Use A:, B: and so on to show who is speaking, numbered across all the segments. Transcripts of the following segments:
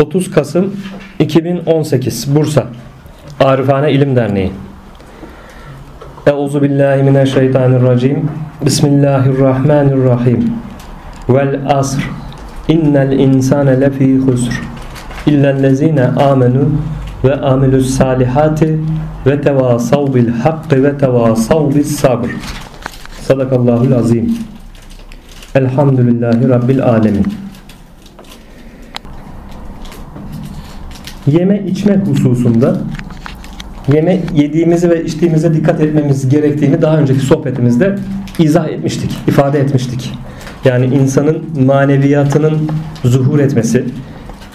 A: 30 Kasım 2018 Bursa. Arifane İlim Derneği. Euzu billahi mineşşeytanirracim. Bismillahirrahmanirrahim. Vel asr. İnnel insane lefî husr. İllellezine amenu ve amilus salihati ve tevasav bil hakkı ve tevasav bis sabr. Sadakallahul azim. Elhamdülillahi Rabbil alemin Yeme içme hususunda yeme yediğimizi ve içtiğimize dikkat etmemiz gerektiğini daha önceki sohbetimizde izah etmiştik, ifade etmiştik. Yani insanın maneviyatının zuhur etmesi,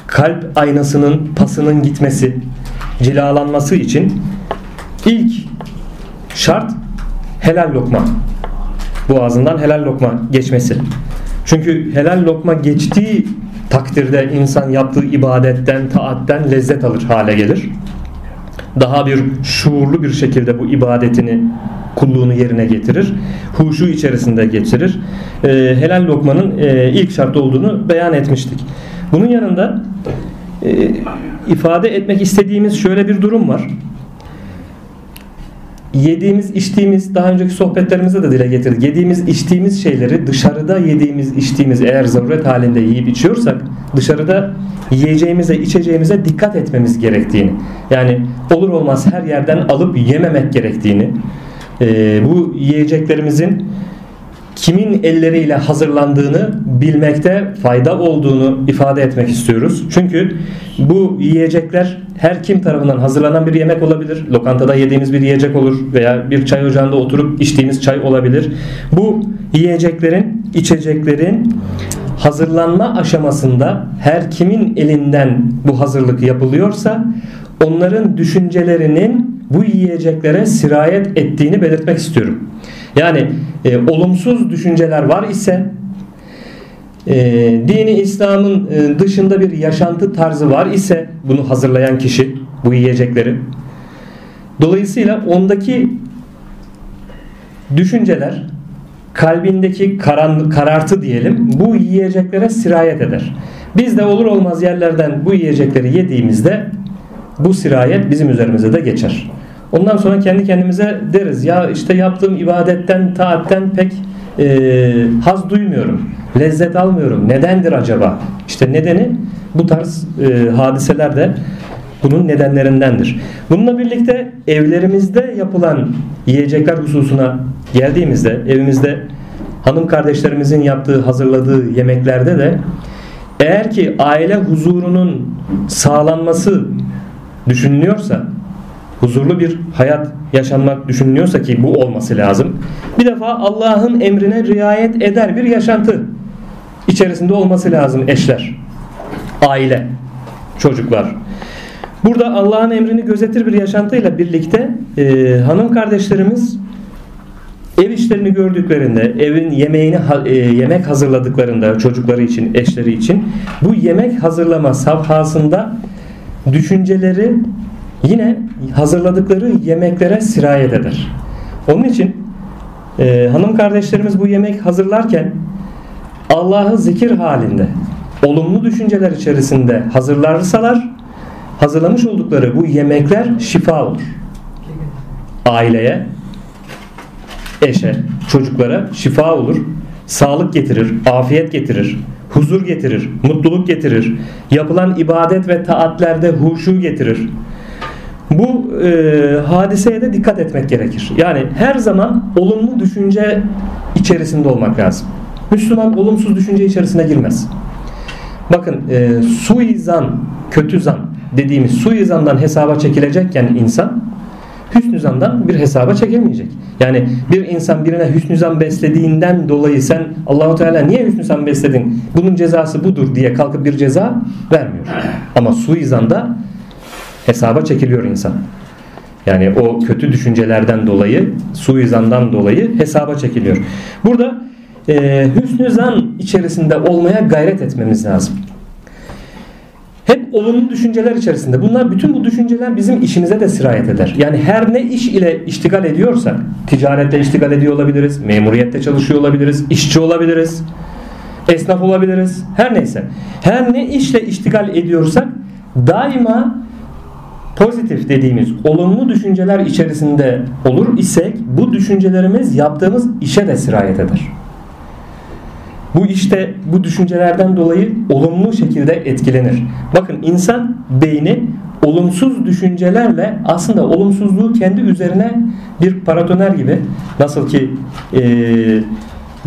A: kalp aynasının pasının gitmesi, cilalanması için ilk şart helal lokma. Boğazından helal lokma geçmesi. Çünkü helal lokma geçtiği takdirde insan yaptığı ibadetten, taatten lezzet alır hale gelir. Daha bir şuurlu bir şekilde bu ibadetini, kulluğunu yerine getirir. Huşu içerisinde geçirir. E, helal lokmanın e, ilk şart olduğunu beyan etmiştik. Bunun yanında e, ifade etmek istediğimiz şöyle bir durum var yediğimiz içtiğimiz daha önceki sohbetlerimizde de dile getirdik. Yediğimiz içtiğimiz şeyleri dışarıda yediğimiz içtiğimiz eğer zaruret halinde yiyip içiyorsak dışarıda yiyeceğimize içeceğimize dikkat etmemiz gerektiğini yani olur olmaz her yerden alıp yememek gerektiğini e, bu yiyeceklerimizin kimin elleriyle hazırlandığını bilmekte fayda olduğunu ifade etmek istiyoruz. Çünkü bu yiyecekler her kim tarafından hazırlanan bir yemek olabilir. Lokantada yediğimiz bir yiyecek olur veya bir çay ocağında oturup içtiğimiz çay olabilir. Bu yiyeceklerin, içeceklerin hazırlanma aşamasında her kimin elinden bu hazırlık yapılıyorsa onların düşüncelerinin bu yiyeceklere sirayet ettiğini belirtmek istiyorum. Yani e, olumsuz düşünceler var ise e, dini İslam'ın e, dışında bir yaşantı tarzı var ise bunu hazırlayan kişi bu yiyecekleri dolayısıyla ondaki düşünceler kalbindeki karan, karartı diyelim bu yiyeceklere sirayet eder. Biz de olur olmaz yerlerden bu yiyecekleri yediğimizde bu sirayet bizim üzerimize de geçer. Ondan sonra kendi kendimize deriz ya işte yaptığım ibadetten, taatten pek e, haz duymuyorum. Lezzet almıyorum. Nedendir acaba? İşte nedeni bu tarz e, hadiseler de bunun nedenlerindendir. Bununla birlikte evlerimizde yapılan yiyecekler hususuna geldiğimizde evimizde hanım kardeşlerimizin yaptığı hazırladığı yemeklerde de eğer ki aile huzurunun sağlanması düşünülüyorsa huzurlu bir hayat yaşanmak düşünülüyorsa ki bu olması lazım. Bir defa Allah'ın emrine riayet eder bir yaşantı içerisinde olması lazım eşler, aile, çocuklar. Burada Allah'ın emrini gözetir bir yaşantıyla birlikte e, hanım kardeşlerimiz ev işlerini gördüklerinde, evin yemeğini e, yemek hazırladıklarında çocukları için, eşleri için bu yemek hazırlama safhasında düşünceleri yine hazırladıkları yemeklere sirayet eder. Onun için e, hanım kardeşlerimiz bu yemek hazırlarken Allah'ı zikir halinde olumlu düşünceler içerisinde hazırlarsalar hazırlamış oldukları bu yemekler şifa olur. Aileye, eşe, çocuklara şifa olur. Sağlık getirir, afiyet getirir, huzur getirir, mutluluk getirir. Yapılan ibadet ve taatlerde huşu getirir. Bu e, hadiseye de dikkat etmek gerekir. Yani her zaman olumlu düşünce içerisinde olmak lazım. Müslüman olumsuz düşünce içerisine girmez. Bakın e, suizan, kötü zan dediğimiz suizandan hesaba çekilecekken insan hüsnü zandan bir hesaba çekilmeyecek. Yani bir insan birine hüsnü zan beslediğinden dolayı sen Allahu Teala niye hüsnü zan besledin? Bunun cezası budur diye kalkıp bir ceza vermiyor. Ama suizanda hesaba çekiliyor insan. Yani o kötü düşüncelerden dolayı, suizandan dolayı hesaba çekiliyor. Burada e, hüsnü zan içerisinde olmaya gayret etmemiz lazım. Hep olumlu düşünceler içerisinde. Bunlar bütün bu düşünceler bizim işimize de sirayet eder. Yani her ne iş ile iştigal ediyorsak, ticarette iştigal ediyor olabiliriz, memuriyette çalışıyor olabiliriz, işçi olabiliriz, esnaf olabiliriz, her neyse. Her ne işle iştigal ediyorsak daima pozitif dediğimiz olumlu düşünceler içerisinde olur isek bu düşüncelerimiz yaptığımız işe de sirayet eder. Bu işte bu düşüncelerden dolayı olumlu şekilde etkilenir. Bakın insan beyni olumsuz düşüncelerle aslında olumsuzluğu kendi üzerine bir paratoner gibi nasıl ki e,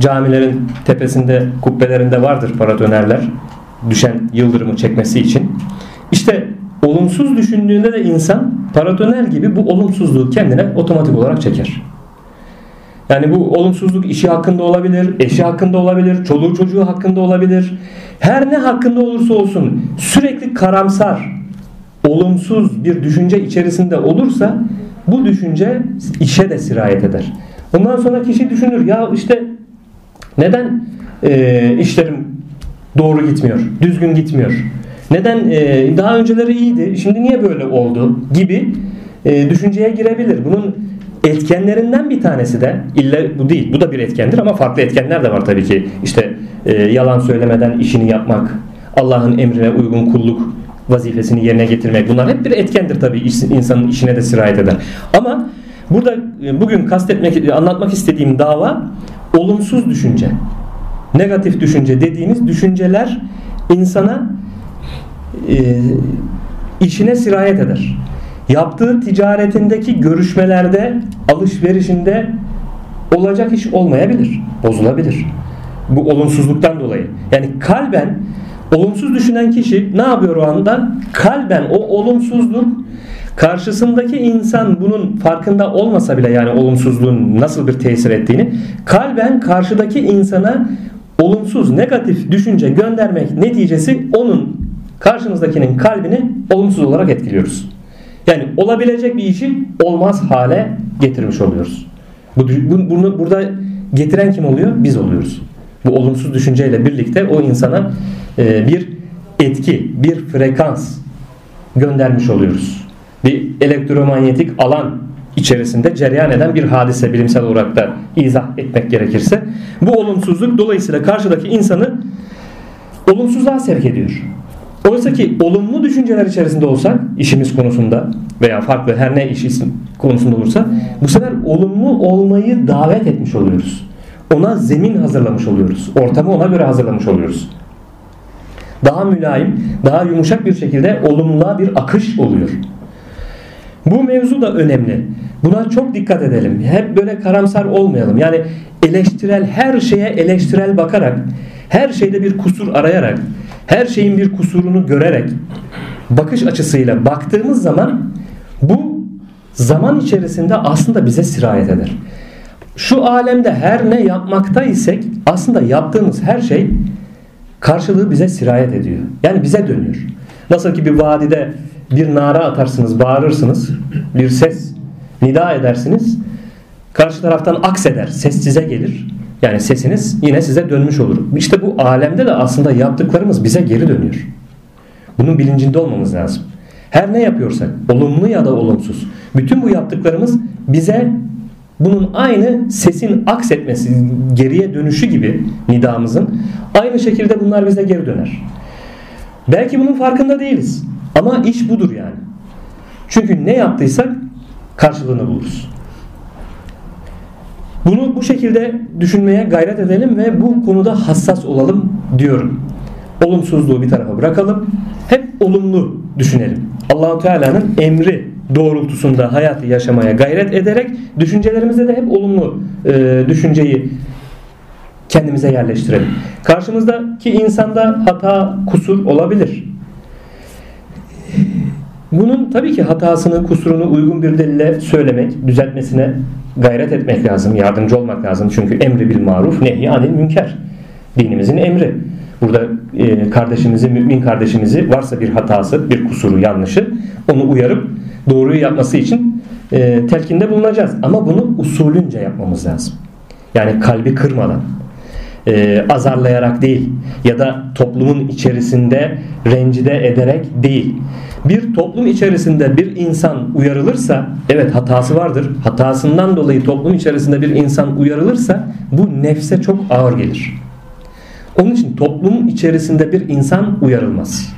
A: camilerin tepesinde kubbelerinde vardır paratonerler düşen yıldırımı çekmesi için. İşte olumsuz düşündüğünde de insan paratoner gibi bu olumsuzluğu kendine otomatik olarak çeker. Yani bu olumsuzluk işi hakkında olabilir, eşi hakkında olabilir, çoluğu çocuğu hakkında olabilir. Her ne hakkında olursa olsun sürekli karamsar, olumsuz bir düşünce içerisinde olursa bu düşünce işe de sirayet eder. Ondan sonra kişi düşünür ya işte neden e, işlerim doğru gitmiyor, düzgün gitmiyor? Neden e, daha önceleri iyiydi, şimdi niye böyle oldu gibi e, düşünceye girebilir. Bunun etkenlerinden bir tanesi de illa bu değil, bu da bir etkendir ama farklı etkenler de var tabii ki. İşte e, yalan söylemeden işini yapmak, Allah'ın emrine uygun kulluk vazifesini yerine getirmek. Bunlar hep bir etkendir tabii insanın işine de sirayet eder. Ama burada bugün kastetmek, anlatmak istediğim dava olumsuz düşünce. Negatif düşünce dediğimiz düşünceler insana e, işine sirayet eder. Yaptığı ticaretindeki görüşmelerde, alışverişinde olacak iş olmayabilir, bozulabilir. Bu olumsuzluktan dolayı. Yani kalben olumsuz düşünen kişi ne yapıyor o anda? Kalben o olumsuzluk karşısındaki insan bunun farkında olmasa bile yani olumsuzluğun nasıl bir tesir ettiğini kalben karşıdaki insana olumsuz, negatif düşünce göndermek neticesi onun karşımızdakinin kalbini olumsuz olarak etkiliyoruz. Yani olabilecek bir işi olmaz hale getirmiş oluyoruz. Bu, bunu burada getiren kim oluyor? Biz oluyoruz. Bu olumsuz düşünceyle birlikte o insana e, bir etki, bir frekans göndermiş oluyoruz. Bir elektromanyetik alan içerisinde cereyan eden bir hadise bilimsel olarak da izah etmek gerekirse bu olumsuzluk dolayısıyla karşıdaki insanı olumsuzluğa sevk ediyor. Oysa ki olumlu düşünceler içerisinde olsak işimiz konusunda veya farklı her ne iş konusunda olursa bu sefer olumlu olmayı davet etmiş oluyoruz. Ona zemin hazırlamış oluyoruz. Ortamı ona göre hazırlamış oluyoruz. Daha mülayim, daha yumuşak bir şekilde olumluğa bir akış oluyor. Bu mevzu da önemli. Buna çok dikkat edelim. Hep böyle karamsar olmayalım. Yani eleştirel her şeye eleştirel bakarak, her şeyde bir kusur arayarak, her şeyin bir kusurunu görerek bakış açısıyla baktığımız zaman bu zaman içerisinde aslında bize sirayet eder. Şu alemde her ne yapmakta isek aslında yaptığımız her şey karşılığı bize sirayet ediyor. Yani bize dönüyor. Nasıl ki bir vadide bir nara atarsınız, bağırırsınız, bir ses nida edersiniz. Karşı taraftan akseder, ses size gelir. Yani sesiniz yine size dönmüş olur. İşte bu alemde de aslında yaptıklarımız bize geri dönüyor. Bunun bilincinde olmamız lazım. Her ne yapıyorsak, olumlu ya da olumsuz, bütün bu yaptıklarımız bize bunun aynı sesin aksetmesi, geriye dönüşü gibi nidamızın aynı şekilde bunlar bize geri döner. Belki bunun farkında değiliz. Ama iş budur yani. Çünkü ne yaptıysak karşılığını buluruz. Bunu bu şekilde düşünmeye gayret edelim ve bu konuda hassas olalım diyorum. Olumsuzluğu bir tarafa bırakalım. Hep olumlu düşünelim. Allahu Teala'nın emri doğrultusunda hayatı yaşamaya gayret ederek düşüncelerimizde de hep olumlu e, düşünceyi kendimize yerleştirelim. Karşımızdaki insanda hata, kusur olabilir. Bunun tabii ki hatasını, kusurunu uygun bir delille söylemek, düzeltmesine gayret etmek lazım, yardımcı olmak lazım. Çünkü emri bil maruf, nehy anil münker. Dinimizin emri. Burada e, kardeşimizi, mümin kardeşimizi varsa bir hatası, bir kusuru, yanlışı onu uyarıp doğruyu yapması için e, telkinde bulunacağız. Ama bunu usulünce yapmamız lazım. Yani kalbi kırmadan, e, azarlayarak değil ya da toplumun içerisinde rencide ederek değil. Bir toplum içerisinde bir insan uyarılırsa evet hatası vardır. Hatasından dolayı toplum içerisinde bir insan uyarılırsa bu nefse çok ağır gelir. Onun için toplum içerisinde bir insan uyarılmaz.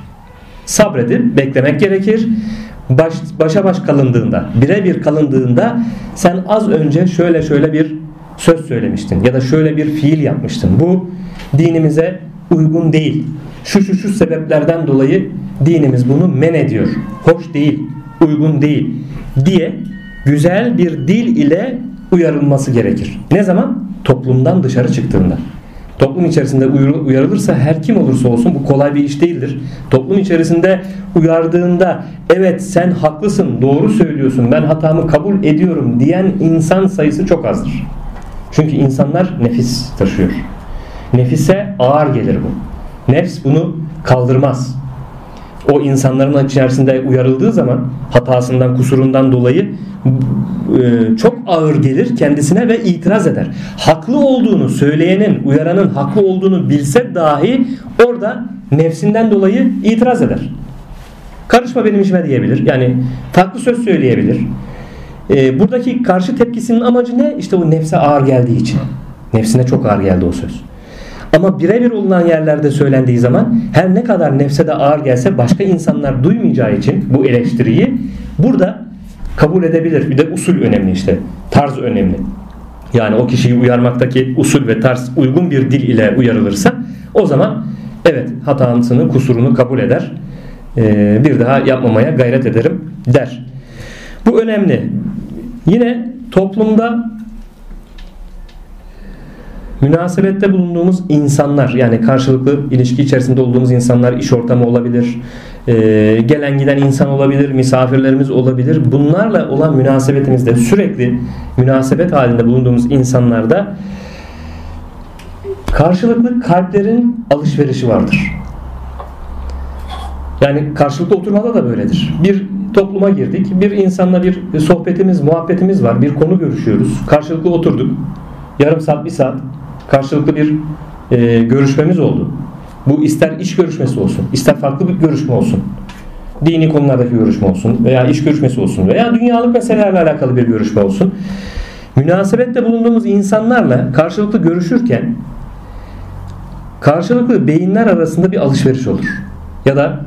A: sabredip beklemek gerekir. Baş, başa baş kalındığında, birebir kalındığında sen az önce şöyle şöyle bir söz söylemiştin ya da şöyle bir fiil yapmıştın. Bu dinimize uygun değil. Şu şu şu sebeplerden dolayı dinimiz bunu men ediyor. Hoş değil, uygun değil diye güzel bir dil ile uyarılması gerekir. Ne zaman? Toplumdan dışarı çıktığında. Toplum içerisinde uyarılırsa her kim olursa olsun bu kolay bir iş değildir. Toplum içerisinde uyardığında evet sen haklısın, doğru söylüyorsun, ben hatamı kabul ediyorum diyen insan sayısı çok azdır. Çünkü insanlar nefis taşıyor. Nefise ağır gelir bu. Nefs bunu kaldırmaz. O insanların içerisinde uyarıldığı zaman hatasından, kusurundan dolayı e, çok ağır gelir kendisine ve itiraz eder. Haklı olduğunu söyleyenin, uyaranın haklı olduğunu bilse dahi orada nefsinden dolayı itiraz eder. Karışma benim işime diyebilir. Yani farklı söz söyleyebilir. E, buradaki karşı tepkisinin amacı ne? İşte o nefse ağır geldiği için. Nefsine çok ağır geldi o söz. Ama birebir olunan yerlerde söylendiği zaman her ne kadar nefse de ağır gelse başka insanlar duymayacağı için bu eleştiriyi burada kabul edebilir. Bir de usul önemli işte. Tarz önemli. Yani o kişiyi uyarmaktaki usul ve tarz uygun bir dil ile uyarılırsa o zaman evet hatasını, kusurunu kabul eder. Ee, bir daha yapmamaya gayret ederim der. Bu önemli. Yine toplumda münasebette bulunduğumuz insanlar yani karşılıklı ilişki içerisinde olduğumuz insanlar iş ortamı olabilir, e, gelen giden insan olabilir, misafirlerimiz olabilir. Bunlarla olan münasebetimizde sürekli münasebet halinde bulunduğumuz insanlarda karşılıklı kalplerin alışverişi vardır. Yani karşılıklı oturmada da böyledir. Bir topluma girdik. Bir insanla bir sohbetimiz, muhabbetimiz var. Bir konu görüşüyoruz. Karşılıklı oturduk. Yarım saat, bir saat karşılıklı bir e, görüşmemiz oldu. Bu ister iş görüşmesi olsun, ister farklı bir görüşme olsun. Dini konulardaki görüşme olsun veya iş görüşmesi olsun veya dünyalık meselelerle alakalı bir görüşme olsun. Münasebette bulunduğumuz insanlarla karşılıklı görüşürken karşılıklı beyinler arasında bir alışveriş olur. Ya da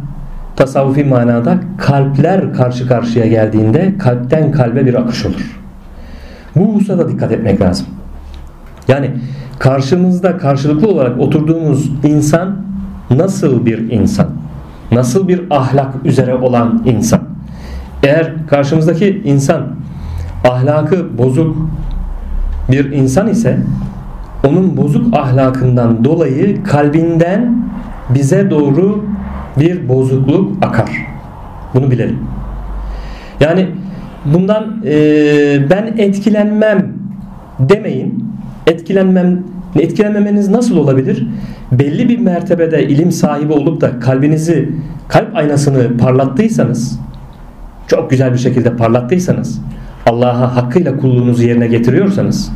A: tasavvufi manada kalpler karşı karşıya geldiğinde kalpten kalbe bir akış olur. Bu hususa da dikkat etmek lazım. Yani karşımızda karşılıklı olarak oturduğumuz insan nasıl bir insan? Nasıl bir ahlak üzere olan insan? Eğer karşımızdaki insan ahlakı bozuk bir insan ise onun bozuk ahlakından dolayı kalbinden bize doğru bir bozukluk akar. Bunu bilelim. Yani bundan e, ben etkilenmem demeyin. Etkilenmem etkilenmemeniz nasıl olabilir? Belli bir mertebede ilim sahibi olup da kalbinizi, kalp aynasını parlattıysanız, çok güzel bir şekilde parlattıysanız, Allah'a hakkıyla kulluğunuzu yerine getiriyorsanız,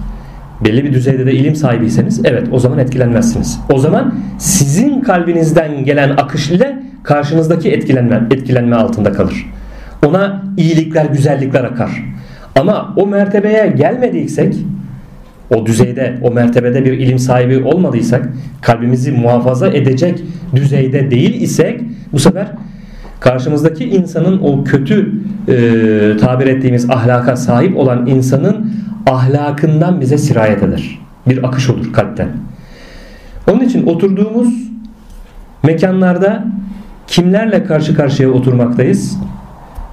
A: belli bir düzeyde de ilim sahibiyseniz evet o zaman etkilenmezsiniz. O zaman sizin kalbinizden gelen akış ile karşınızdaki etkilenme, etkilenme altında kalır. Ona iyilikler, güzellikler akar. Ama o mertebeye gelmediysek o düzeyde, o mertebede bir ilim sahibi olmadıysak, kalbimizi muhafaza edecek düzeyde değil isek bu sefer karşımızdaki insanın o kötü e, tabir ettiğimiz ahlaka sahip olan insanın ahlakından bize sirayet eder. Bir akış olur kalpten. Onun için oturduğumuz mekanlarda kimlerle karşı karşıya oturmaktayız?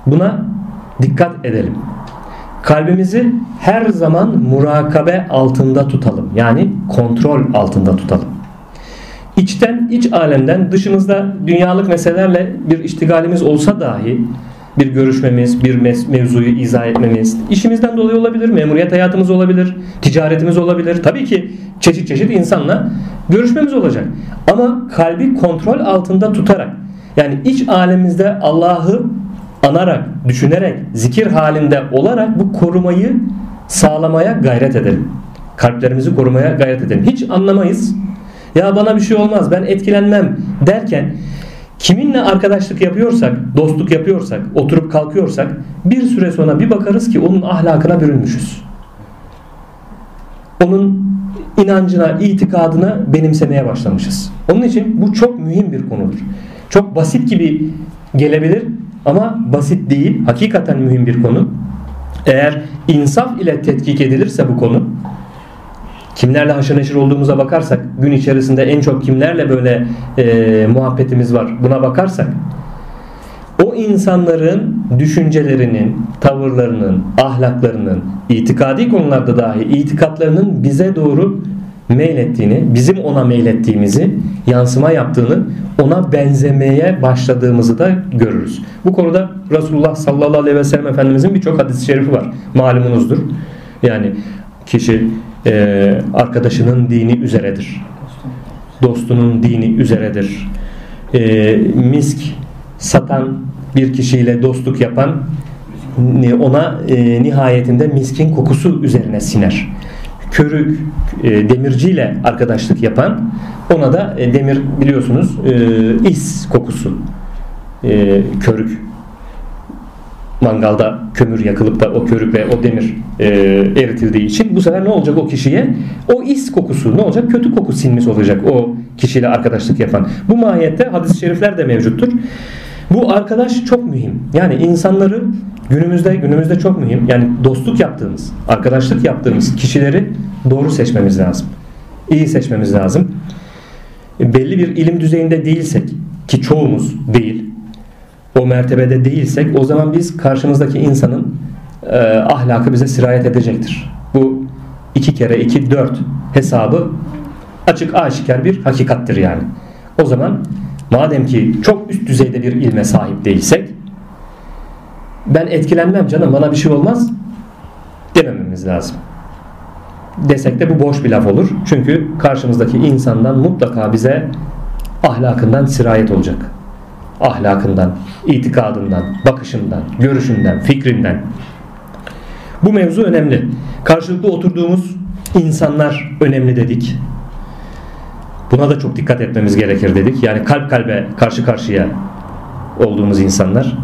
A: Buna dikkat edelim kalbimizi her zaman murakabe altında tutalım. Yani kontrol altında tutalım. İçten, iç alemden dışımızda dünyalık meselelerle bir iştigalimiz olsa dahi bir görüşmemiz, bir mevzuyu izah etmemiz, işimizden dolayı olabilir, memuriyet hayatımız olabilir, ticaretimiz olabilir. Tabii ki çeşit çeşit insanla görüşmemiz olacak. Ama kalbi kontrol altında tutarak yani iç alemimizde Allah'ı anarak, düşünerek, zikir halinde olarak bu korumayı sağlamaya gayret edelim. Kalplerimizi korumaya gayret edelim. Hiç anlamayız. Ya bana bir şey olmaz ben etkilenmem derken kiminle arkadaşlık yapıyorsak, dostluk yapıyorsak, oturup kalkıyorsak bir süre sonra bir bakarız ki onun ahlakına bürünmüşüz. Onun inancına, itikadına benimsemeye başlamışız. Onun için bu çok mühim bir konudur. Çok basit gibi gelebilir ama basit değil. Hakikaten mühim bir konu. Eğer insaf ile tetkik edilirse bu konu kimlerle haşır neşir olduğumuza bakarsak gün içerisinde en çok kimlerle böyle e, muhabbetimiz var buna bakarsak o insanların düşüncelerinin, tavırlarının, ahlaklarının, itikadi konularda dahi itikatlarının bize doğru meylettiğini, bizim ona meylettiğimizi, yansıma yaptığını, ona benzemeye başladığımızı da görürüz. Bu konuda Resulullah sallallahu aleyhi ve sellem Efendimizin birçok hadis-i şerifi var. Malumunuzdur. Yani kişi e, arkadaşının dini üzeredir. Dostunun dini üzeredir. E, misk satan bir kişiyle dostluk yapan ona e, nihayetinde miskin kokusu üzerine siner. Körük e, demirciyle arkadaşlık yapan ona da e, demir biliyorsunuz e, is kokusu körük mangalda kömür yakılıp da o körük ve o demir eritildiği için bu sefer ne olacak o kişiye? O is kokusu ne olacak? Kötü koku sinmiş olacak o kişiyle arkadaşlık yapan. Bu mahiyette hadis-i şerifler de mevcuttur. Bu arkadaş çok mühim. Yani insanları günümüzde günümüzde çok mühim. Yani dostluk yaptığımız, arkadaşlık yaptığımız kişileri doğru seçmemiz lazım. İyi seçmemiz lazım. Belli bir ilim düzeyinde değilsek ki çoğumuz değil o mertebede değilsek o zaman biz karşımızdaki insanın e, ahlakı bize sirayet edecektir. Bu iki kere iki dört hesabı açık aşikar bir hakikattir yani. O zaman madem ki çok üst düzeyde bir ilme sahip değilsek ben etkilenmem canım bana bir şey olmaz demememiz lazım. Desek de bu boş bir laf olur. Çünkü karşımızdaki insandan mutlaka bize ahlakından sirayet olacak ahlakından, itikadından, bakışından, görüşünden, fikrinden. Bu mevzu önemli. Karşılıklı oturduğumuz insanlar önemli dedik. Buna da çok dikkat etmemiz gerekir dedik. Yani kalp kalbe karşı karşıya olduğumuz insanlar.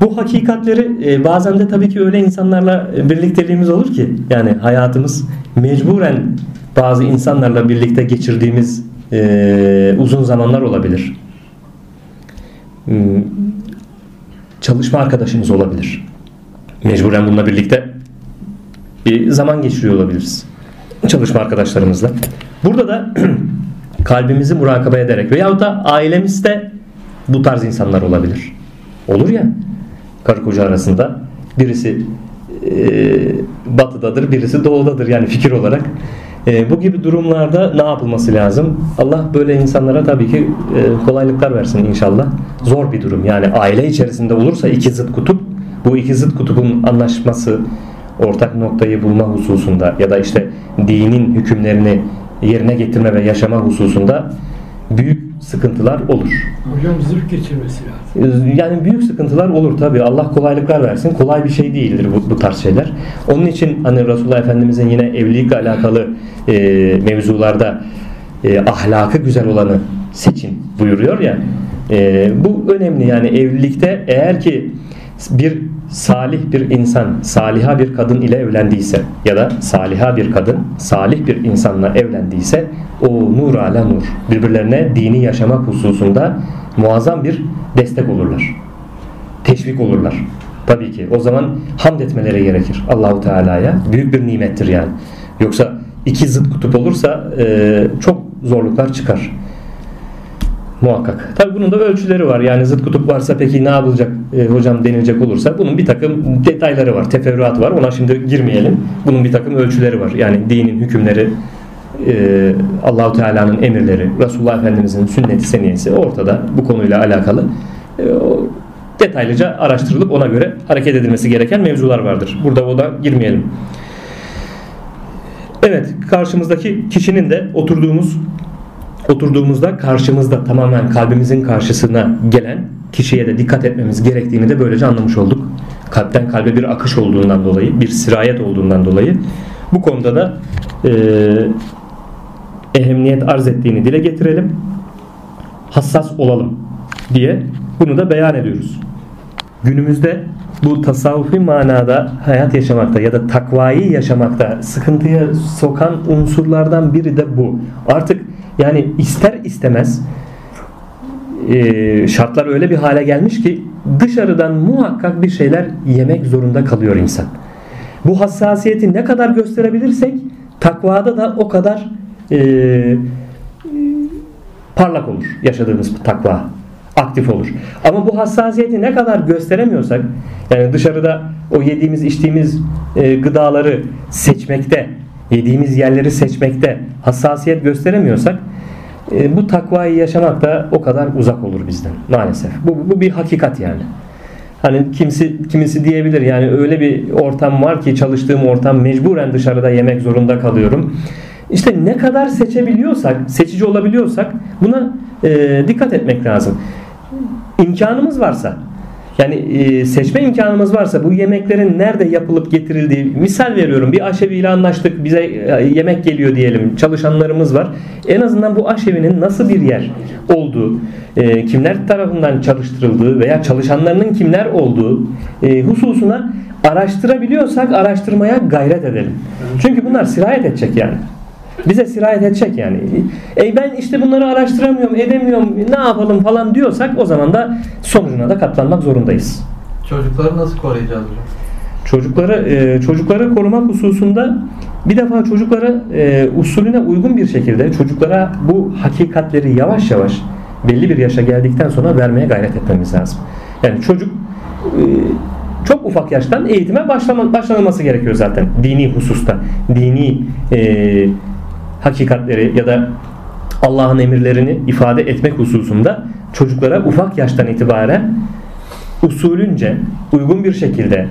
A: Bu hakikatleri e, bazen de tabii ki öyle insanlarla birlikteliğimiz olur ki yani hayatımız mecburen bazı insanlarla birlikte geçirdiğimiz e, uzun zamanlar olabilir. Hmm, çalışma arkadaşımız olabilir. Mecburen bununla birlikte bir zaman geçiriyor olabiliriz. Çalışma arkadaşlarımızla. Burada da kalbimizi murakabe ederek veyahut da ailemizde bu tarz insanlar olabilir. Olur ya karı koca arasında birisi e, batıdadır birisi doğudadır yani fikir olarak e, bu gibi durumlarda ne yapılması lazım? Allah böyle insanlara tabii ki e, kolaylıklar versin inşallah. Zor bir durum. Yani aile içerisinde olursa iki zıt kutup bu iki zıt kutubun anlaşması ortak noktayı bulma hususunda ya da işte dinin hükümlerini yerine getirme ve yaşama hususunda büyük sıkıntılar olur.
B: Hocam zırh geçirmesi lazım.
A: Yani büyük sıkıntılar olur tabi. Allah kolaylıklar versin. Kolay bir şey değildir bu, bu tarz şeyler. Onun için hani Resulullah Efendimizin yine evlilikle alakalı e, mevzularda e, ahlakı güzel olanı seçin buyuruyor ya. E, bu önemli yani evlilikte eğer ki bir salih bir insan saliha bir kadın ile evlendiyse ya da saliha bir kadın salih bir insanla evlendiyse o nur ala nur birbirlerine dini yaşamak hususunda muazzam bir destek olurlar. Teşvik olurlar. Tabii ki. O zaman hamd etmeleri gerekir Allahu Teala'ya. Büyük bir nimettir yani. Yoksa iki zıt kutup olursa e, çok zorluklar çıkar. Muhakkak. Tabi bunun da ölçüleri var. Yani zıt kutup varsa peki ne yapılacak e, hocam denilecek olursa bunun bir takım detayları var, teferruatı var. Ona şimdi girmeyelim. Bunun bir takım ölçüleri var. Yani dinin hükümleri, e, Allahu Teala'nın emirleri, Resulullah Efendimizin sünneti seniyesi ortada bu konuyla alakalı. E, detaylıca araştırılıp ona göre hareket edilmesi gereken mevzular vardır. Burada o da girmeyelim. Evet, karşımızdaki kişinin de oturduğumuz oturduğumuzda karşımızda tamamen kalbimizin karşısına gelen kişiye de dikkat etmemiz gerektiğini de böylece anlamış olduk. Kalpten kalbe bir akış olduğundan dolayı, bir sirayet olduğundan dolayı bu konuda da e, ehemmiyet arz ettiğini dile getirelim. Hassas olalım diye bunu da beyan ediyoruz. Günümüzde bu tasavvufi manada hayat yaşamakta ya da takvayı yaşamakta sıkıntıya sokan unsurlardan biri de bu. Artık yani ister istemez e, şartlar öyle bir hale gelmiş ki dışarıdan muhakkak bir şeyler yemek zorunda kalıyor insan. Bu hassasiyeti ne kadar gösterebilirsek takvada da o kadar e, parlak olur yaşadığımız takva aktif olur. Ama bu hassasiyeti ne kadar gösteremiyorsak yani dışarıda o yediğimiz içtiğimiz e, gıdaları seçmekte yediğimiz yerleri seçmekte hassasiyet gösteremiyorsak e, bu takvayı yaşamak da o kadar uzak olur bizden maalesef. Bu, bu bir hakikat yani. Hani kimisi kimisi diyebilir yani öyle bir ortam var ki çalıştığım ortam mecburen dışarıda yemek zorunda kalıyorum. İşte ne kadar seçebiliyorsak, seçici olabiliyorsak buna e, dikkat etmek lazım. İmkanımız varsa yani e, seçme imkanımız varsa bu yemeklerin nerede yapılıp getirildiği misal veriyorum bir aşeviyle anlaştık bize e, yemek geliyor diyelim çalışanlarımız var. En azından bu aşevinin nasıl bir yer olduğu e, kimler tarafından çalıştırıldığı veya çalışanlarının kimler olduğu hususuna araştırabiliyorsak araştırmaya gayret edelim. Çünkü bunlar sirayet edecek yani. Bize sirayet edecek yani. E ben işte bunları araştıramıyorum, edemiyorum, ne yapalım falan diyorsak o zaman da sonucuna da katlanmak zorundayız.
C: Çocukları nasıl koruyacağız hocam?
A: Çocukları e, çocukları korumak hususunda bir defa çocuklara e, usulüne uygun bir şekilde çocuklara bu hakikatleri yavaş yavaş belli bir yaşa geldikten sonra vermeye gayret etmemiz lazım. Yani çocuk e, çok ufak yaştan eğitime başlama, başlanılması gerekiyor zaten dini hususta. Dini e, hakikatleri ya da Allah'ın emirlerini ifade etmek hususunda çocuklara ufak yaştan itibaren usulünce uygun bir şekilde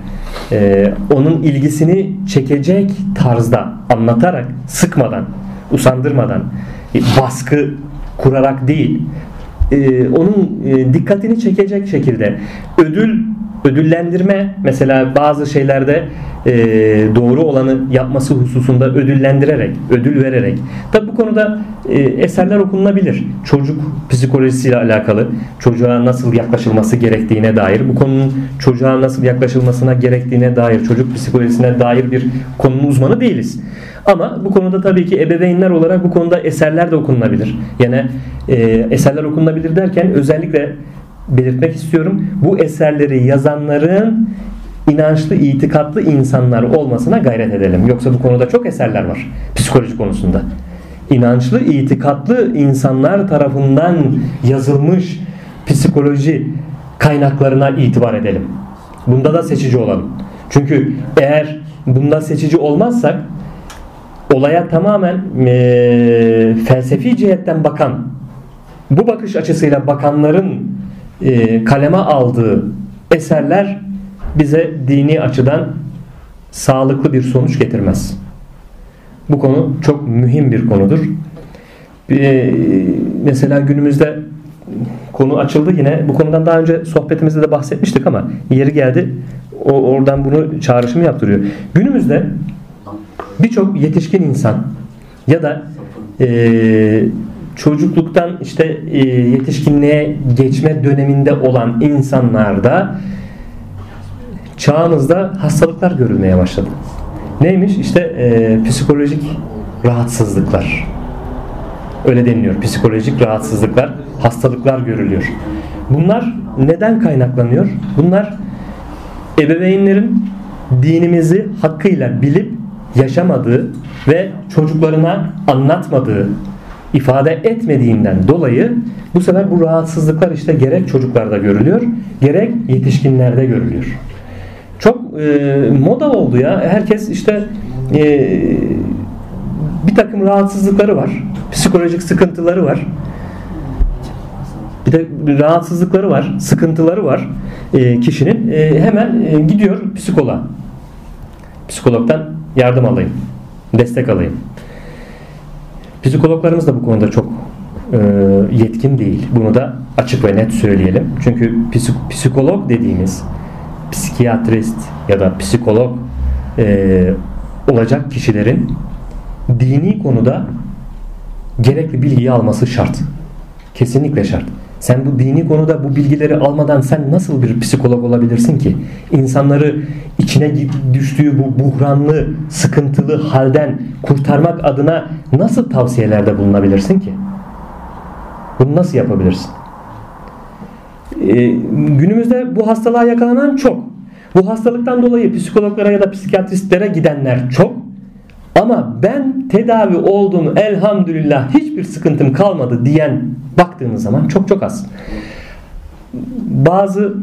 A: e, onun ilgisini çekecek tarzda anlatarak sıkmadan usandırmadan e, baskı kurarak değil e, onun e, dikkatini çekecek şekilde ödül ödüllendirme mesela bazı şeylerde e, doğru olanı yapması hususunda ödüllendirerek, ödül vererek. Tabi bu konuda e, eserler okunabilir. Çocuk psikolojisiyle alakalı, çocuğa nasıl yaklaşılması gerektiğine dair, bu konunun çocuğa nasıl yaklaşılmasına gerektiğine dair, çocuk psikolojisine dair bir konunun uzmanı değiliz. Ama bu konuda tabii ki ebeveynler olarak bu konuda eserler de okunabilir. Yani e, eserler okunabilir derken özellikle belirtmek istiyorum. Bu eserleri yazanların inançlı, itikatlı insanlar olmasına gayret edelim. Yoksa bu konuda çok eserler var psikoloji konusunda. İnançlı, itikatlı insanlar tarafından yazılmış psikoloji kaynaklarına itibar edelim. Bunda da seçici olalım. Çünkü eğer bunda seçici olmazsak olaya tamamen e, felsefi cihetten bakan bu bakış açısıyla bakanların e, kaleme aldığı eserler bize dini açıdan sağlıklı bir sonuç getirmez. Bu konu çok mühim bir konudur. Ee, mesela günümüzde konu açıldı yine. Bu konudan daha önce sohbetimizde de bahsetmiştik ama yeri geldi. O oradan bunu çağrışım yaptırıyor. Günümüzde birçok yetişkin insan ya da e, çocukluktan işte e, yetişkinliğe geçme döneminde olan insanlarda çağımızda hastalıklar görülmeye başladı. Neymiş? İşte e, psikolojik rahatsızlıklar. Öyle deniliyor. Psikolojik rahatsızlıklar, hastalıklar görülüyor. Bunlar neden kaynaklanıyor? Bunlar ebeveynlerin dinimizi hakkıyla bilip yaşamadığı ve çocuklarına anlatmadığı, ifade etmediğinden dolayı bu sefer bu rahatsızlıklar işte gerek çocuklarda görülüyor, gerek yetişkinlerde görülüyor. Çok e, moda oldu ya. Herkes işte e, bir takım rahatsızlıkları var. Psikolojik sıkıntıları var. Bir de rahatsızlıkları var, sıkıntıları var e, kişinin. E, hemen e, gidiyor psikoloğa. Psikologdan yardım alayım, destek alayım. Psikologlarımız da bu konuda çok e, yetkin değil. Bunu da açık ve net söyleyelim. Çünkü psikolog dediğimiz psikiyatrist ya da psikolog e, olacak kişilerin dini konuda gerekli bilgiyi alması şart. Kesinlikle şart. Sen bu dini konuda bu bilgileri almadan sen nasıl bir psikolog olabilirsin ki? İnsanları içine düştüğü bu buhranlı, sıkıntılı halden kurtarmak adına nasıl tavsiyelerde bulunabilirsin ki? Bunu nasıl yapabilirsin? e, günümüzde bu hastalığa yakalanan çok. Bu hastalıktan dolayı psikologlara ya da psikiyatristlere gidenler çok. Ama ben tedavi oldum elhamdülillah hiçbir sıkıntım kalmadı diyen baktığınız zaman çok çok az. Bazı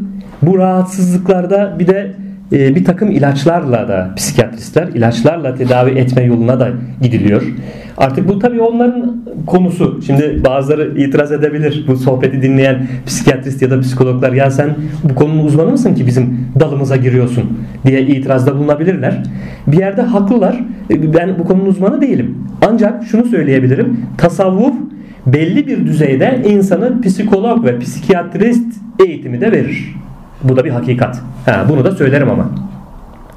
A: bu rahatsızlıklarda bir de e, bir takım ilaçlarla da psikiyatristler ilaçlarla tedavi etme yoluna da gidiliyor. Artık bu tabii onların konusu. Şimdi bazıları itiraz edebilir. Bu sohbeti dinleyen psikiyatrist ya da psikologlar ya sen bu konunun uzmanı mısın ki bizim dalımıza giriyorsun diye itirazda bulunabilirler. Bir yerde haklılar. E, ben bu konunun uzmanı değilim. Ancak şunu söyleyebilirim. Tasavvuf belli bir düzeyde insanı psikolog ve psikiyatrist eğitimi de verir. Bu da bir hakikat. Ha, bunu da söylerim ama.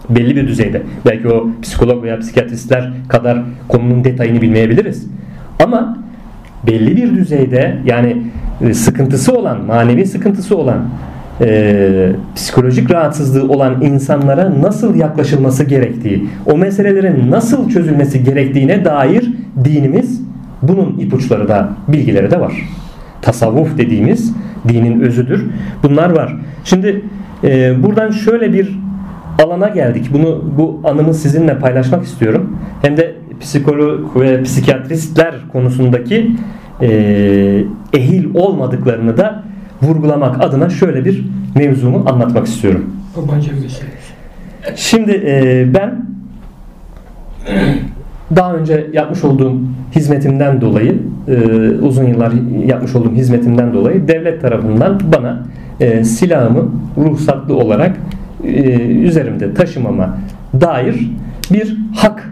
A: Belli bir düzeyde. Belki o psikolog veya psikiyatristler kadar konunun detayını bilmeyebiliriz. Ama belli bir düzeyde yani e, sıkıntısı olan, manevi sıkıntısı olan, e, psikolojik rahatsızlığı olan insanlara nasıl yaklaşılması gerektiği, o meselelerin nasıl çözülmesi gerektiğine dair dinimiz bunun ipuçları da, bilgileri de var. Tasavvuf dediğimiz dinin özüdür. Bunlar var. Şimdi e, buradan şöyle bir alana geldik. Bunu bu anımı sizinle paylaşmak istiyorum. Hem de psikolog ve psikiyatristler konusundaki e, ehil olmadıklarını da vurgulamak adına şöyle bir mevzumu anlatmak istiyorum.
B: Şey.
A: Şimdi e, ben daha önce yapmış olduğum hizmetimden dolayı e, uzun yıllar yapmış olduğum hizmetimden dolayı devlet tarafından bana e, silahımı ruhsatlı olarak üzerimde taşımama dair bir hak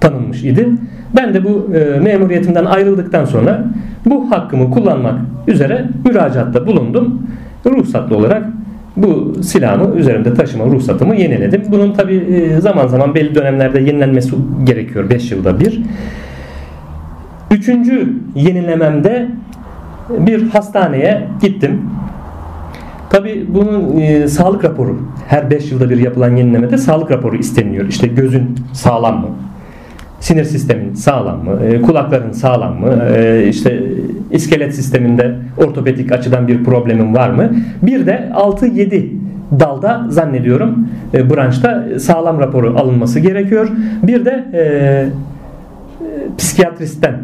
A: tanınmış idi. Ben de bu e, memuriyetimden ayrıldıktan sonra bu hakkımı kullanmak üzere müracaatta bulundum. Ruhsatlı olarak bu silahımı üzerimde taşıma ruhsatımı yeniledim. Bunun tabi zaman zaman belli dönemlerde yenilenmesi gerekiyor 5 yılda bir. Üçüncü yenilememde bir hastaneye gittim. Tabi bunun e, sağlık raporu her 5 yılda bir yapılan yenilemede sağlık raporu isteniyor. İşte gözün sağlam mı? Sinir sistemin sağlam mı? E, kulakların sağlam mı? E, işte iskelet sisteminde ortopedik açıdan bir problemin var mı? Bir de 6-7 dalda zannediyorum e, branşta sağlam raporu alınması gerekiyor. Bir de e, psikiyatristten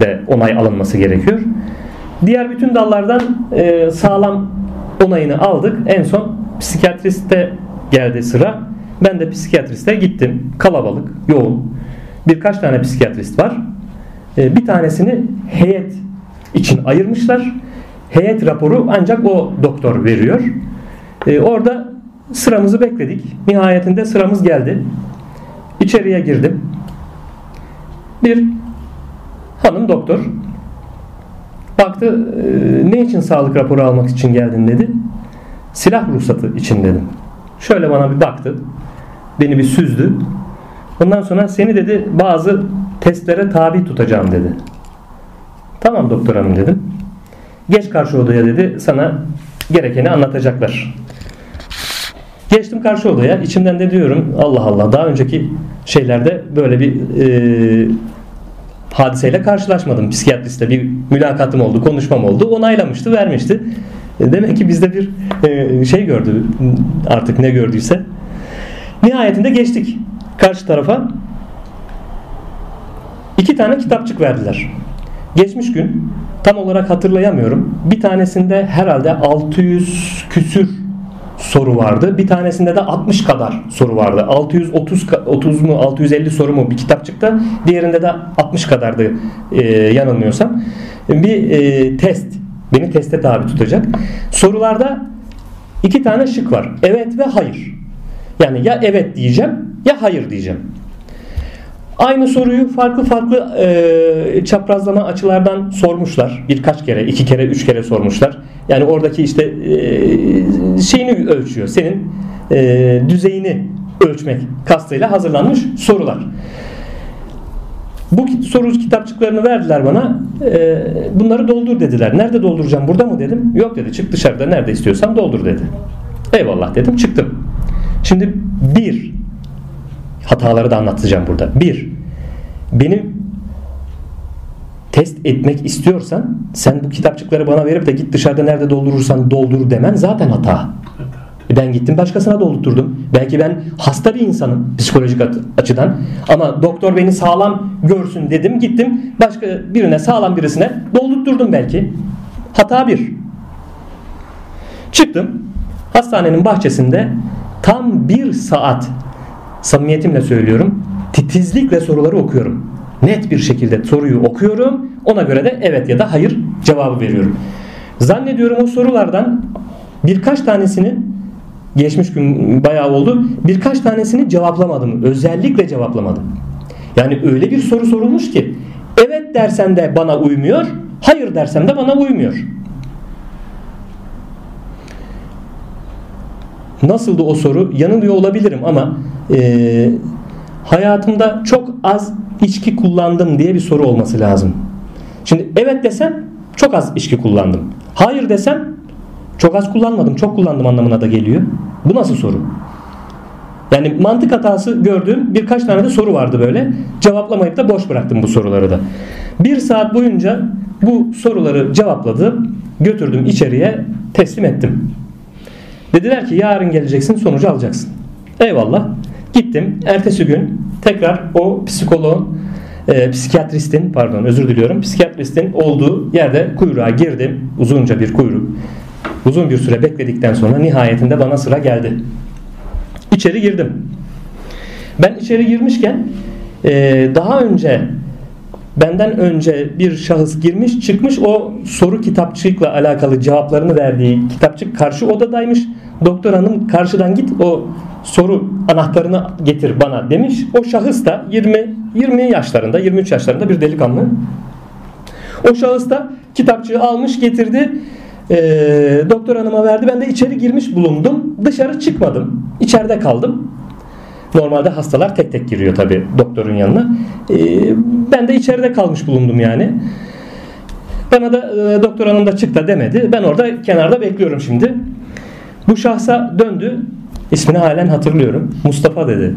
A: de onay alınması gerekiyor. Diğer bütün dallardan e, sağlam onayını aldık. En son psikiyatriste geldi sıra. Ben de psikiyatriste gittim. Kalabalık, yoğun. Birkaç tane psikiyatrist var. E, bir tanesini heyet için ayırmışlar. Heyet raporu ancak o doktor veriyor. E, orada sıramızı bekledik. Nihayetinde sıramız geldi. İçeriye girdim. Bir hanım doktor baktı e, ne için sağlık raporu almak için geldin dedi. Silah ruhsatı için dedim. Şöyle bana bir baktı. Beni bir süzdü. Ondan sonra seni dedi bazı testlere tabi tutacağım dedi. Tamam doktor hanım dedim. Geç karşı odaya dedi sana gerekeni anlatacaklar. Geçtim karşı odaya. İçimden de diyorum Allah Allah daha önceki şeylerde böyle bir e, hadiseyle karşılaşmadım. Psikiyatristle bir mülakatım oldu, konuşmam oldu. Onaylamıştı, vermişti. E, demek ki bizde bir e, şey gördü artık ne gördüyse. Nihayetinde geçtik karşı tarafa. İki tane kitapçık verdiler. Geçmiş gün tam olarak hatırlayamıyorum. Bir tanesinde herhalde 600 küsür soru vardı. Bir tanesinde de 60 kadar soru vardı. 630 30 mu 650 soru mu bir kitapçıkta. Diğerinde de 60 kadardı e, yanılmıyorsam. Bir e, test. Beni teste tabi tutacak. Sorularda iki tane şık var. Evet ve hayır. Yani ya evet diyeceğim ya hayır diyeceğim. Aynı soruyu farklı farklı e, çaprazlama açılardan sormuşlar. Birkaç kere, iki kere, üç kere sormuşlar. Yani oradaki işte e, şeyini ölçüyor. Senin e, düzeyini ölçmek kastıyla hazırlanmış sorular. Bu soru kitapçıklarını verdiler bana. E, bunları doldur dediler. Nerede dolduracağım? Burada mı dedim. Yok dedi. Çık dışarıda nerede istiyorsan doldur dedi. Eyvallah dedim. Çıktım. Şimdi bir hataları da anlatacağım burada. Bir, benim test etmek istiyorsan sen bu kitapçıkları bana verip de git dışarıda nerede doldurursan doldur demen zaten hata. Ben gittim başkasına doldurdum. Belki ben hasta bir insanım psikolojik açıdan. Ama doktor beni sağlam görsün dedim. Gittim başka birine sağlam birisine doldurdum belki. Hata bir. Çıktım. Hastanenin bahçesinde tam bir saat samimiyetimle söylüyorum titizlikle soruları okuyorum. Net bir şekilde soruyu okuyorum. Ona göre de evet ya da hayır cevabı veriyorum. Zannediyorum o sorulardan birkaç tanesini geçmiş gün bayağı oldu. Birkaç tanesini cevaplamadım. Özellikle cevaplamadım. Yani öyle bir soru sorulmuş ki evet dersem de bana uymuyor, hayır dersem de bana uymuyor. Nasıldı o soru? Yanılıyor olabilirim ama e, hayatımda çok az içki kullandım diye bir soru olması lazım. Şimdi evet desem çok az içki kullandım. Hayır desem çok az kullanmadım, çok kullandım anlamına da geliyor. Bu nasıl soru? Yani mantık hatası gördüğüm birkaç tane de soru vardı böyle. Cevaplamayıp da boş bıraktım bu soruları da. Bir saat boyunca bu soruları cevapladım. Götürdüm içeriye teslim ettim. Dediler ki yarın geleceksin sonucu alacaksın. Eyvallah. Gittim. Ertesi gün tekrar o psikoloğun e, psikiyatristin pardon özür diliyorum psikiyatristin olduğu yerde kuyruğa girdim. Uzunca bir kuyruk. Uzun bir süre bekledikten sonra nihayetinde bana sıra geldi. İçeri girdim. Ben içeri girmişken e, daha önce benden önce bir şahıs girmiş çıkmış o soru kitapçıkla alakalı cevaplarını verdiği kitapçık karşı odadaymış. Doktor hanım karşıdan git o soru anahtarını getir bana demiş. O şahıs da 20 20 yaşlarında 23 yaşlarında bir delikanlı. O şahıs da kitapçığı almış getirdi. E, doktor hanıma verdi. Ben de içeri girmiş bulundum. Dışarı çıkmadım. İçeride kaldım. Normalde hastalar tek tek giriyor tabi doktorun yanına. E, ben de içeride kalmış bulundum yani. Bana da e, doktor hanım da çık da demedi. Ben orada kenarda bekliyorum şimdi. Bu şahsa döndü. İsmini halen hatırlıyorum. Mustafa dedi.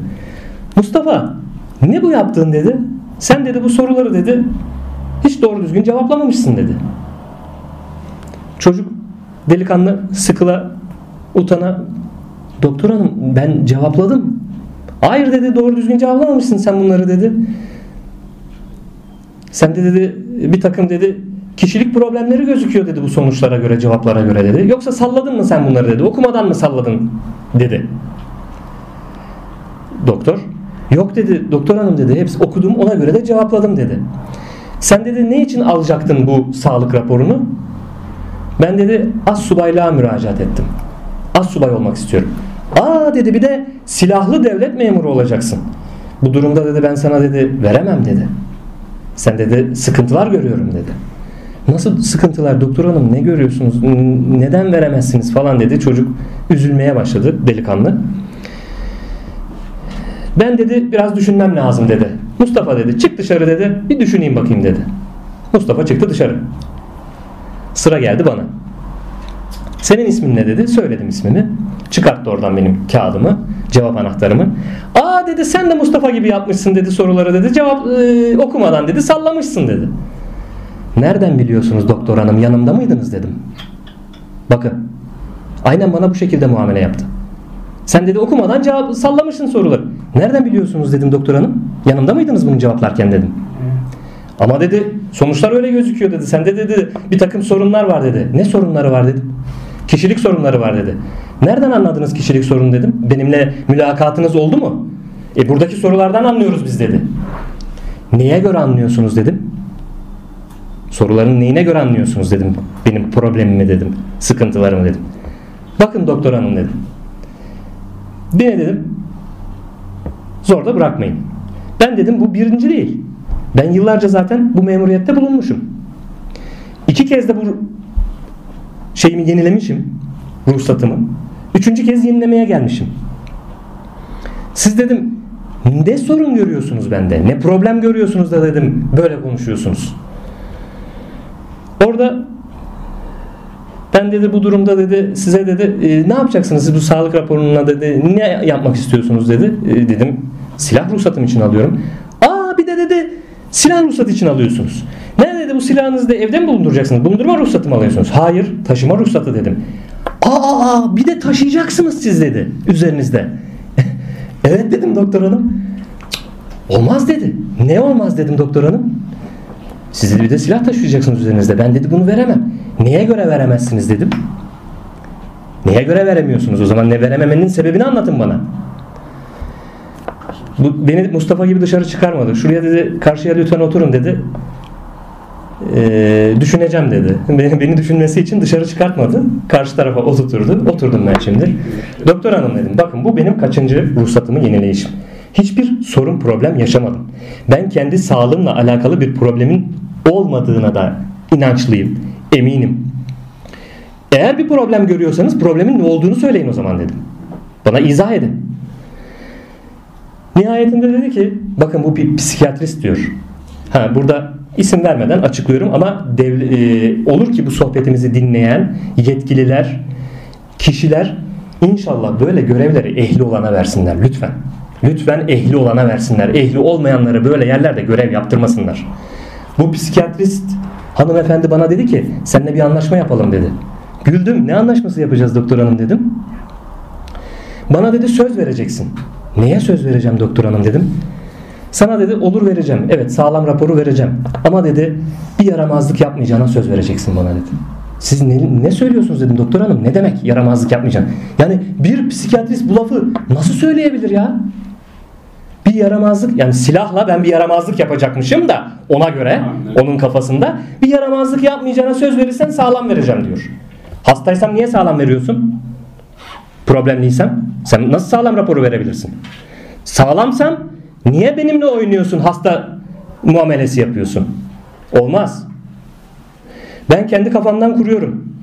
A: Mustafa ne bu yaptığın dedi. Sen dedi bu soruları dedi hiç doğru düzgün cevaplamamışsın dedi. Çocuk delikanlı sıkıla utana doktor hanım ben cevapladım. Hayır dedi doğru düzgün cevaplamamışsın sen bunları dedi. Sen de dedi bir takım dedi kişilik problemleri gözüküyor dedi bu sonuçlara göre cevaplara göre dedi. Yoksa salladın mı sen bunları dedi. Okumadan mı salladın dedi. Doktor yok dedi doktor hanım dedi hepsi okudum ona göre de cevapladım dedi. Sen dedi ne için alacaktın bu sağlık raporunu? Ben dedi az subaylığa müracaat ettim. Az subay olmak istiyorum. Aa dedi bir de silahlı devlet memuru olacaksın. Bu durumda dedi ben sana dedi veremem dedi. Sen dedi sıkıntılar görüyorum dedi. Nasıl sıkıntılar doktor hanım ne görüyorsunuz neden veremezsiniz falan dedi çocuk üzülmeye başladı delikanlı. Ben dedi biraz düşünmem lazım dedi. Mustafa dedi çık dışarı dedi bir düşüneyim bakayım dedi. Mustafa çıktı dışarı. Sıra geldi bana. Senin ismin ne dedi? Söyledim ismimi. Çıkarttı oradan benim kağıdımı, cevap anahtarımı. Aa dedi sen de Mustafa gibi yapmışsın dedi soruları dedi. Cevap e, okumadan dedi sallamışsın dedi. Nereden biliyorsunuz doktor hanım yanımda mıydınız dedim. Bakın aynen bana bu şekilde muamele yaptı. Sen dedi okumadan cevap sallamışsın soruları. Nereden biliyorsunuz dedim doktor hanım. Yanımda mıydınız bunu cevaplarken dedim. Ama dedi sonuçlar öyle gözüküyor dedi. Sende dedi bir takım sorunlar var dedi. Ne sorunları var dedim. Kişilik sorunları var dedi. Nereden anladınız kişilik sorunu dedim. Benimle mülakatınız oldu mu? E buradaki sorulardan anlıyoruz biz dedi. Neye göre anlıyorsunuz dedim. Soruların neyine göre anlıyorsunuz dedim. Benim problemimi dedim. Sıkıntılarımı dedim. Bakın doktor hanım dedim. Beni dedim zor da bırakmayın. Ben dedim bu birinci değil. Ben yıllarca zaten bu memuriyette bulunmuşum. İki kez de bu şeyimi yenilemişim. Ruhsatımı. Üçüncü kez yenilemeye gelmişim. Siz dedim ne sorun görüyorsunuz bende? Ne problem görüyorsunuz da dedim böyle konuşuyorsunuz. Orada ben dedi bu durumda dedi size dedi e, ne yapacaksınız siz bu sağlık raporuna dedi ne yapmak istiyorsunuz dedi. E, dedim silah ruhsatım için alıyorum. Aa bir de dedi silah ruhsatı için alıyorsunuz. Ne dedi bu silahınızı da evde mi bulunduracaksınız? Bulundurma ruhsatı mı alıyorsunuz? Hayır taşıma ruhsatı dedim. Aa, aa bir de taşıyacaksınız siz dedi üzerinizde. evet dedim doktor hanım. Olmaz dedi. Ne olmaz dedim doktor hanım. Siz dedi bir de silah taşıyacaksınız üzerinizde. Ben dedi bunu veremem. Neye göre veremezsiniz dedim. Neye göre veremiyorsunuz o zaman? Ne verememenin sebebini anlatın bana. Bu, beni Mustafa gibi dışarı çıkarmadı. Şuraya dedi karşıya lütfen oturun dedi. Ee, düşüneceğim dedi. Beni, beni düşünmesi için dışarı çıkartmadı. Karşı tarafa oturturdu. Oturdum ben şimdi. Doktor hanım dedim. Bakın bu benim kaçıncı ruhsatımı yenileyişim. Hiçbir sorun problem yaşamadım. Ben kendi sağlığımla alakalı bir problemin olmadığına da inançlıyım. Eminim. Eğer bir problem görüyorsanız problemin ne olduğunu söyleyin o zaman dedim. Bana izah edin. Nihayetinde dedi ki bakın bu bir psikiyatrist diyor. Ha, burada isim vermeden açıklıyorum ama dev, e, olur ki bu sohbetimizi dinleyen yetkililer, kişiler inşallah böyle görevleri ehli olana versinler lütfen. Lütfen ehli olana versinler. Ehli olmayanları böyle yerlerde görev yaptırmasınlar. Bu psikiyatrist hanımefendi bana dedi ki seninle bir anlaşma yapalım dedi. Güldüm. Ne anlaşması yapacağız doktor hanım dedim. Bana dedi söz vereceksin. Neye söz vereceğim doktor hanım dedim. Sana dedi olur vereceğim. Evet sağlam raporu vereceğim. Ama dedi bir yaramazlık yapmayacağına söz vereceksin bana dedi. Siz ne, ne söylüyorsunuz dedim doktor hanım. Ne demek yaramazlık yapmayacaksın? Yani bir psikiyatrist bu lafı nasıl söyleyebilir ya? Bir yaramazlık yani silahla ben bir yaramazlık yapacakmışım da ona göre onun kafasında bir yaramazlık yapmayacağına söz verirsen sağlam vereceğim diyor. Hastaysam niye sağlam veriyorsun? Problemliysem sen nasıl sağlam raporu verebilirsin? Sağlamsam niye benimle oynuyorsun hasta muamelesi yapıyorsun? Olmaz. Ben kendi kafamdan kuruyorum.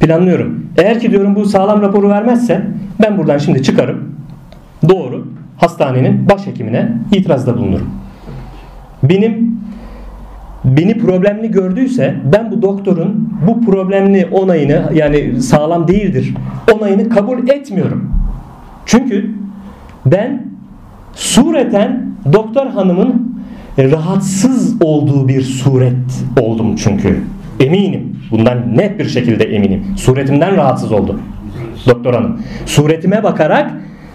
A: Planlıyorum. Eğer ki diyorum bu sağlam raporu vermezse ben buradan şimdi çıkarım. Doğru. Hastanenin başhekimine itirazda bulunurum. Benim beni problemli gördüyse ben bu doktorun bu problemli onayını yani sağlam değildir onayını kabul etmiyorum. Çünkü ben sureten doktor hanımın rahatsız olduğu bir suret oldum çünkü. Eminim. Bundan net bir şekilde eminim. Suretimden rahatsız oldu. Doktor hanım. Suretime bakarak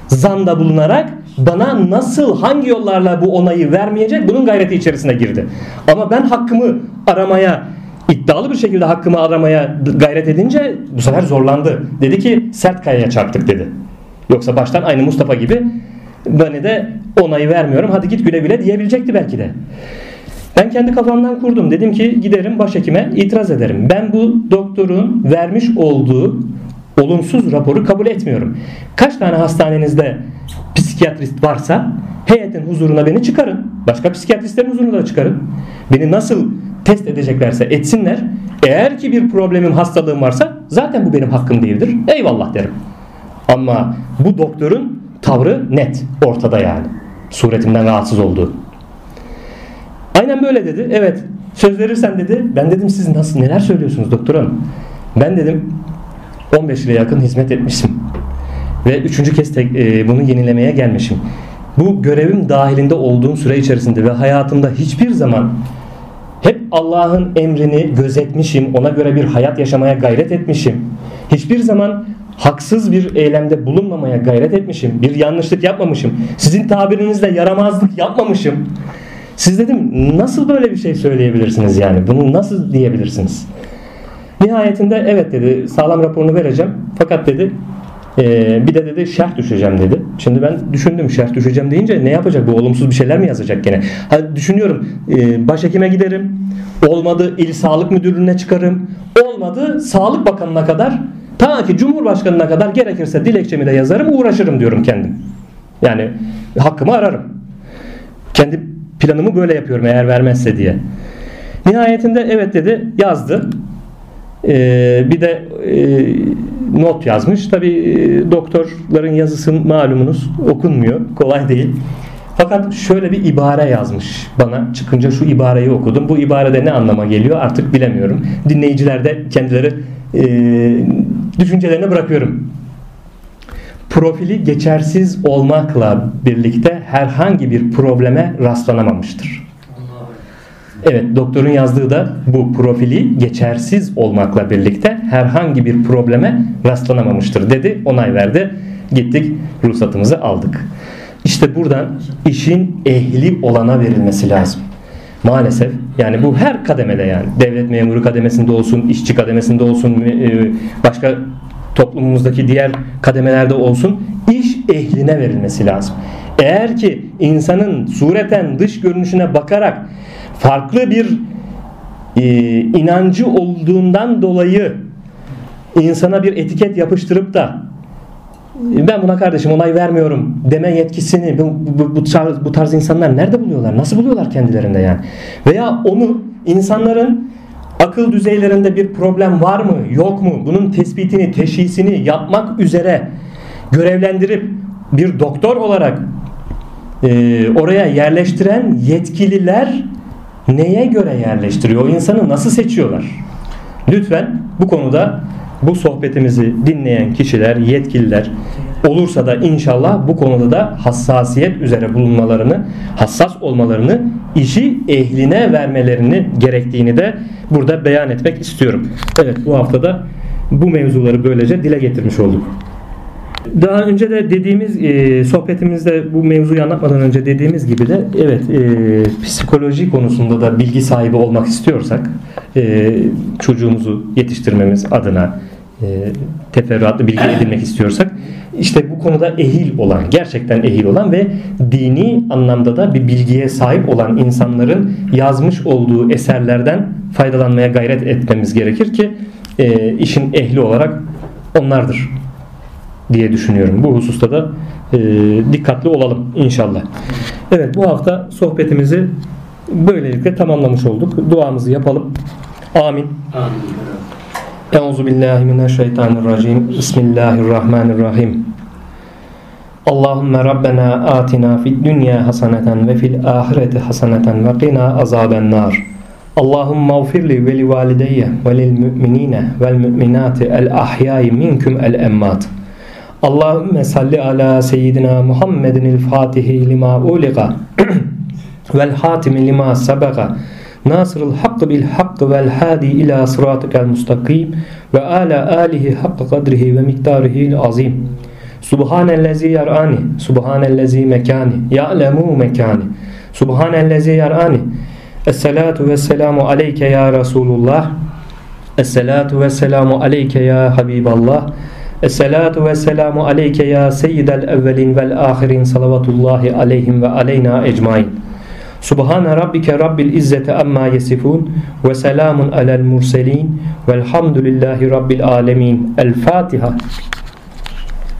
A: zanda bulunarak bana nasıl hangi yollarla bu onayı vermeyecek bunun gayreti içerisine girdi. Ama ben hakkımı aramaya iddialı bir şekilde hakkımı aramaya gayret edince bu sefer zorlandı. Dedi ki sert kayaya çarptık dedi. Yoksa baştan aynı Mustafa gibi bana de onayı vermiyorum hadi git güle güle diyebilecekti belki de. Ben kendi kafamdan kurdum. Dedim ki giderim başhekime itiraz ederim. Ben bu doktorun vermiş olduğu olumsuz raporu kabul etmiyorum. Kaç tane hastanenizde psikiyatrist varsa heyetin huzuruna beni çıkarın. Başka psikiyatristlerin huzuruna da çıkarın. Beni nasıl test edeceklerse etsinler. Eğer ki bir problemim, hastalığım varsa zaten bu benim hakkım değildir. Eyvallah derim. Ama bu doktorun tavrı net ortada yani. Suretimden rahatsız olduğu. Aynen böyle dedi. Evet söz verirsen dedi. Ben dedim siz nasıl neler söylüyorsunuz doktor hanım? Ben dedim 15 yıla yakın hizmet etmişim. Ve üçüncü kez tek, e, bunu yenilemeye gelmişim. Bu görevim dahilinde olduğum süre içerisinde ve hayatımda hiçbir zaman hep Allah'ın emrini gözetmişim. Ona göre bir hayat yaşamaya gayret etmişim. Hiçbir zaman haksız bir eylemde bulunmamaya gayret etmişim. Bir yanlışlık yapmamışım. Sizin tabirinizle yaramazlık yapmamışım. Siz dedim nasıl böyle bir şey söyleyebilirsiniz yani? Bunu nasıl diyebilirsiniz? Nihayetinde evet dedi sağlam raporunu vereceğim. Fakat dedi ee, bir de dedi şerh düşeceğim dedi. Şimdi ben düşündüm şerh düşeceğim deyince ne yapacak bu olumsuz bir şeyler mi yazacak gene? Ha, düşünüyorum e, başhekime giderim. Olmadı il sağlık müdürlüğüne çıkarım. Olmadı sağlık bakanına kadar ta ki cumhurbaşkanına kadar gerekirse dilekçemi de yazarım uğraşırım diyorum kendim. Yani hakkımı ararım. Kendi planımı böyle yapıyorum eğer vermezse diye. Nihayetinde evet dedi yazdı. Ee, bir de e, not yazmış. Tabi e, doktorların yazısı malumunuz okunmuyor. Kolay değil. Fakat şöyle bir ibare yazmış bana. Çıkınca şu ibareyi okudum. Bu ibarede ne anlama geliyor artık bilemiyorum. Dinleyiciler de kendileri e, düşüncelerine bırakıyorum. Profili geçersiz olmakla birlikte herhangi bir probleme rastlanamamıştır. Evet doktorun yazdığı da bu profili geçersiz olmakla birlikte herhangi bir probleme rastlanamamıştır dedi. Onay verdi. Gittik ruhsatımızı aldık. İşte buradan işin ehli olana verilmesi lazım. Maalesef yani bu her kademede yani devlet memuru kademesinde olsun, işçi kademesinde olsun, e, başka toplumumuzdaki diğer kademelerde olsun iş ehline verilmesi lazım. Eğer ki insanın sureten dış görünüşüne bakarak farklı bir e, inancı olduğundan dolayı insana bir etiket yapıştırıp da ben buna kardeşim onay vermiyorum deme yetkisini bu, bu, bu, tarz, bu tarz insanlar nerede buluyorlar? Nasıl buluyorlar kendilerinde yani? Veya onu insanların akıl düzeylerinde bir problem var mı yok mu bunun tespitini teşhisini yapmak üzere görevlendirip bir doktor olarak e, oraya yerleştiren yetkililer neye göre yerleştiriyor? O insanı nasıl seçiyorlar? Lütfen bu konuda bu sohbetimizi dinleyen kişiler, yetkililer olursa da inşallah bu konuda da hassasiyet üzere bulunmalarını, hassas olmalarını, işi ehline vermelerini gerektiğini de burada beyan etmek istiyorum. Evet bu haftada bu mevzuları böylece dile getirmiş olduk. Daha önce de dediğimiz e, sohbetimizde bu mevzuyu anlatmadan önce dediğimiz gibi de evet e, psikoloji konusunda da bilgi sahibi olmak istiyorsak e, çocuğumuzu yetiştirmemiz adına e, teferruatlı bilgi edinmek istiyorsak işte bu konuda ehil olan gerçekten ehil olan ve dini anlamda da bir bilgiye sahip olan insanların yazmış olduğu eserlerden faydalanmaya gayret etmemiz gerekir ki e, işin ehli olarak onlardır diye düşünüyorum. Bu hususta da e, dikkatli olalım inşallah. Evet bu hafta sohbetimizi böylelikle tamamlamış olduk. Duamızı yapalım. Amin. Euzu billahi mineşşeytanirracim. Bismillahirrahmanirrahim. Allahümme Rabbena atina fid dünya haseneten ve fil ahireti haseneten ve qina azaben nar. Allahümme mağfirli ve li valideyye ve lil müminine vel el ahyai minkum el emmat. Allahümme salli ala seyyidina Muhammedin il fatihi lima uliqa vel hatimi lima sabaga. Nasırıl hakkı bil hakkı vel hadi ila sıratikel mustakim ve ala alihi hakkı kadrihi ve miktarihi azim Subhanellezi yarani Subhanellezi mekani ya'lemu mekani. Subhanellezi yarani. Esselatu ve selamu aleyke ya Resulullah Esselatu ve selamu aleyke ya Habiballah Esselatu ve selamu aleyke ya seyyidel evvelin vel ahirin salavatullahi aleyhim ve aleyna ecmain. Subhane rabbike rabbil izzeti amma yesifun ve selamun alel murselin velhamdülillahi rabbil alemin. El Fatiha.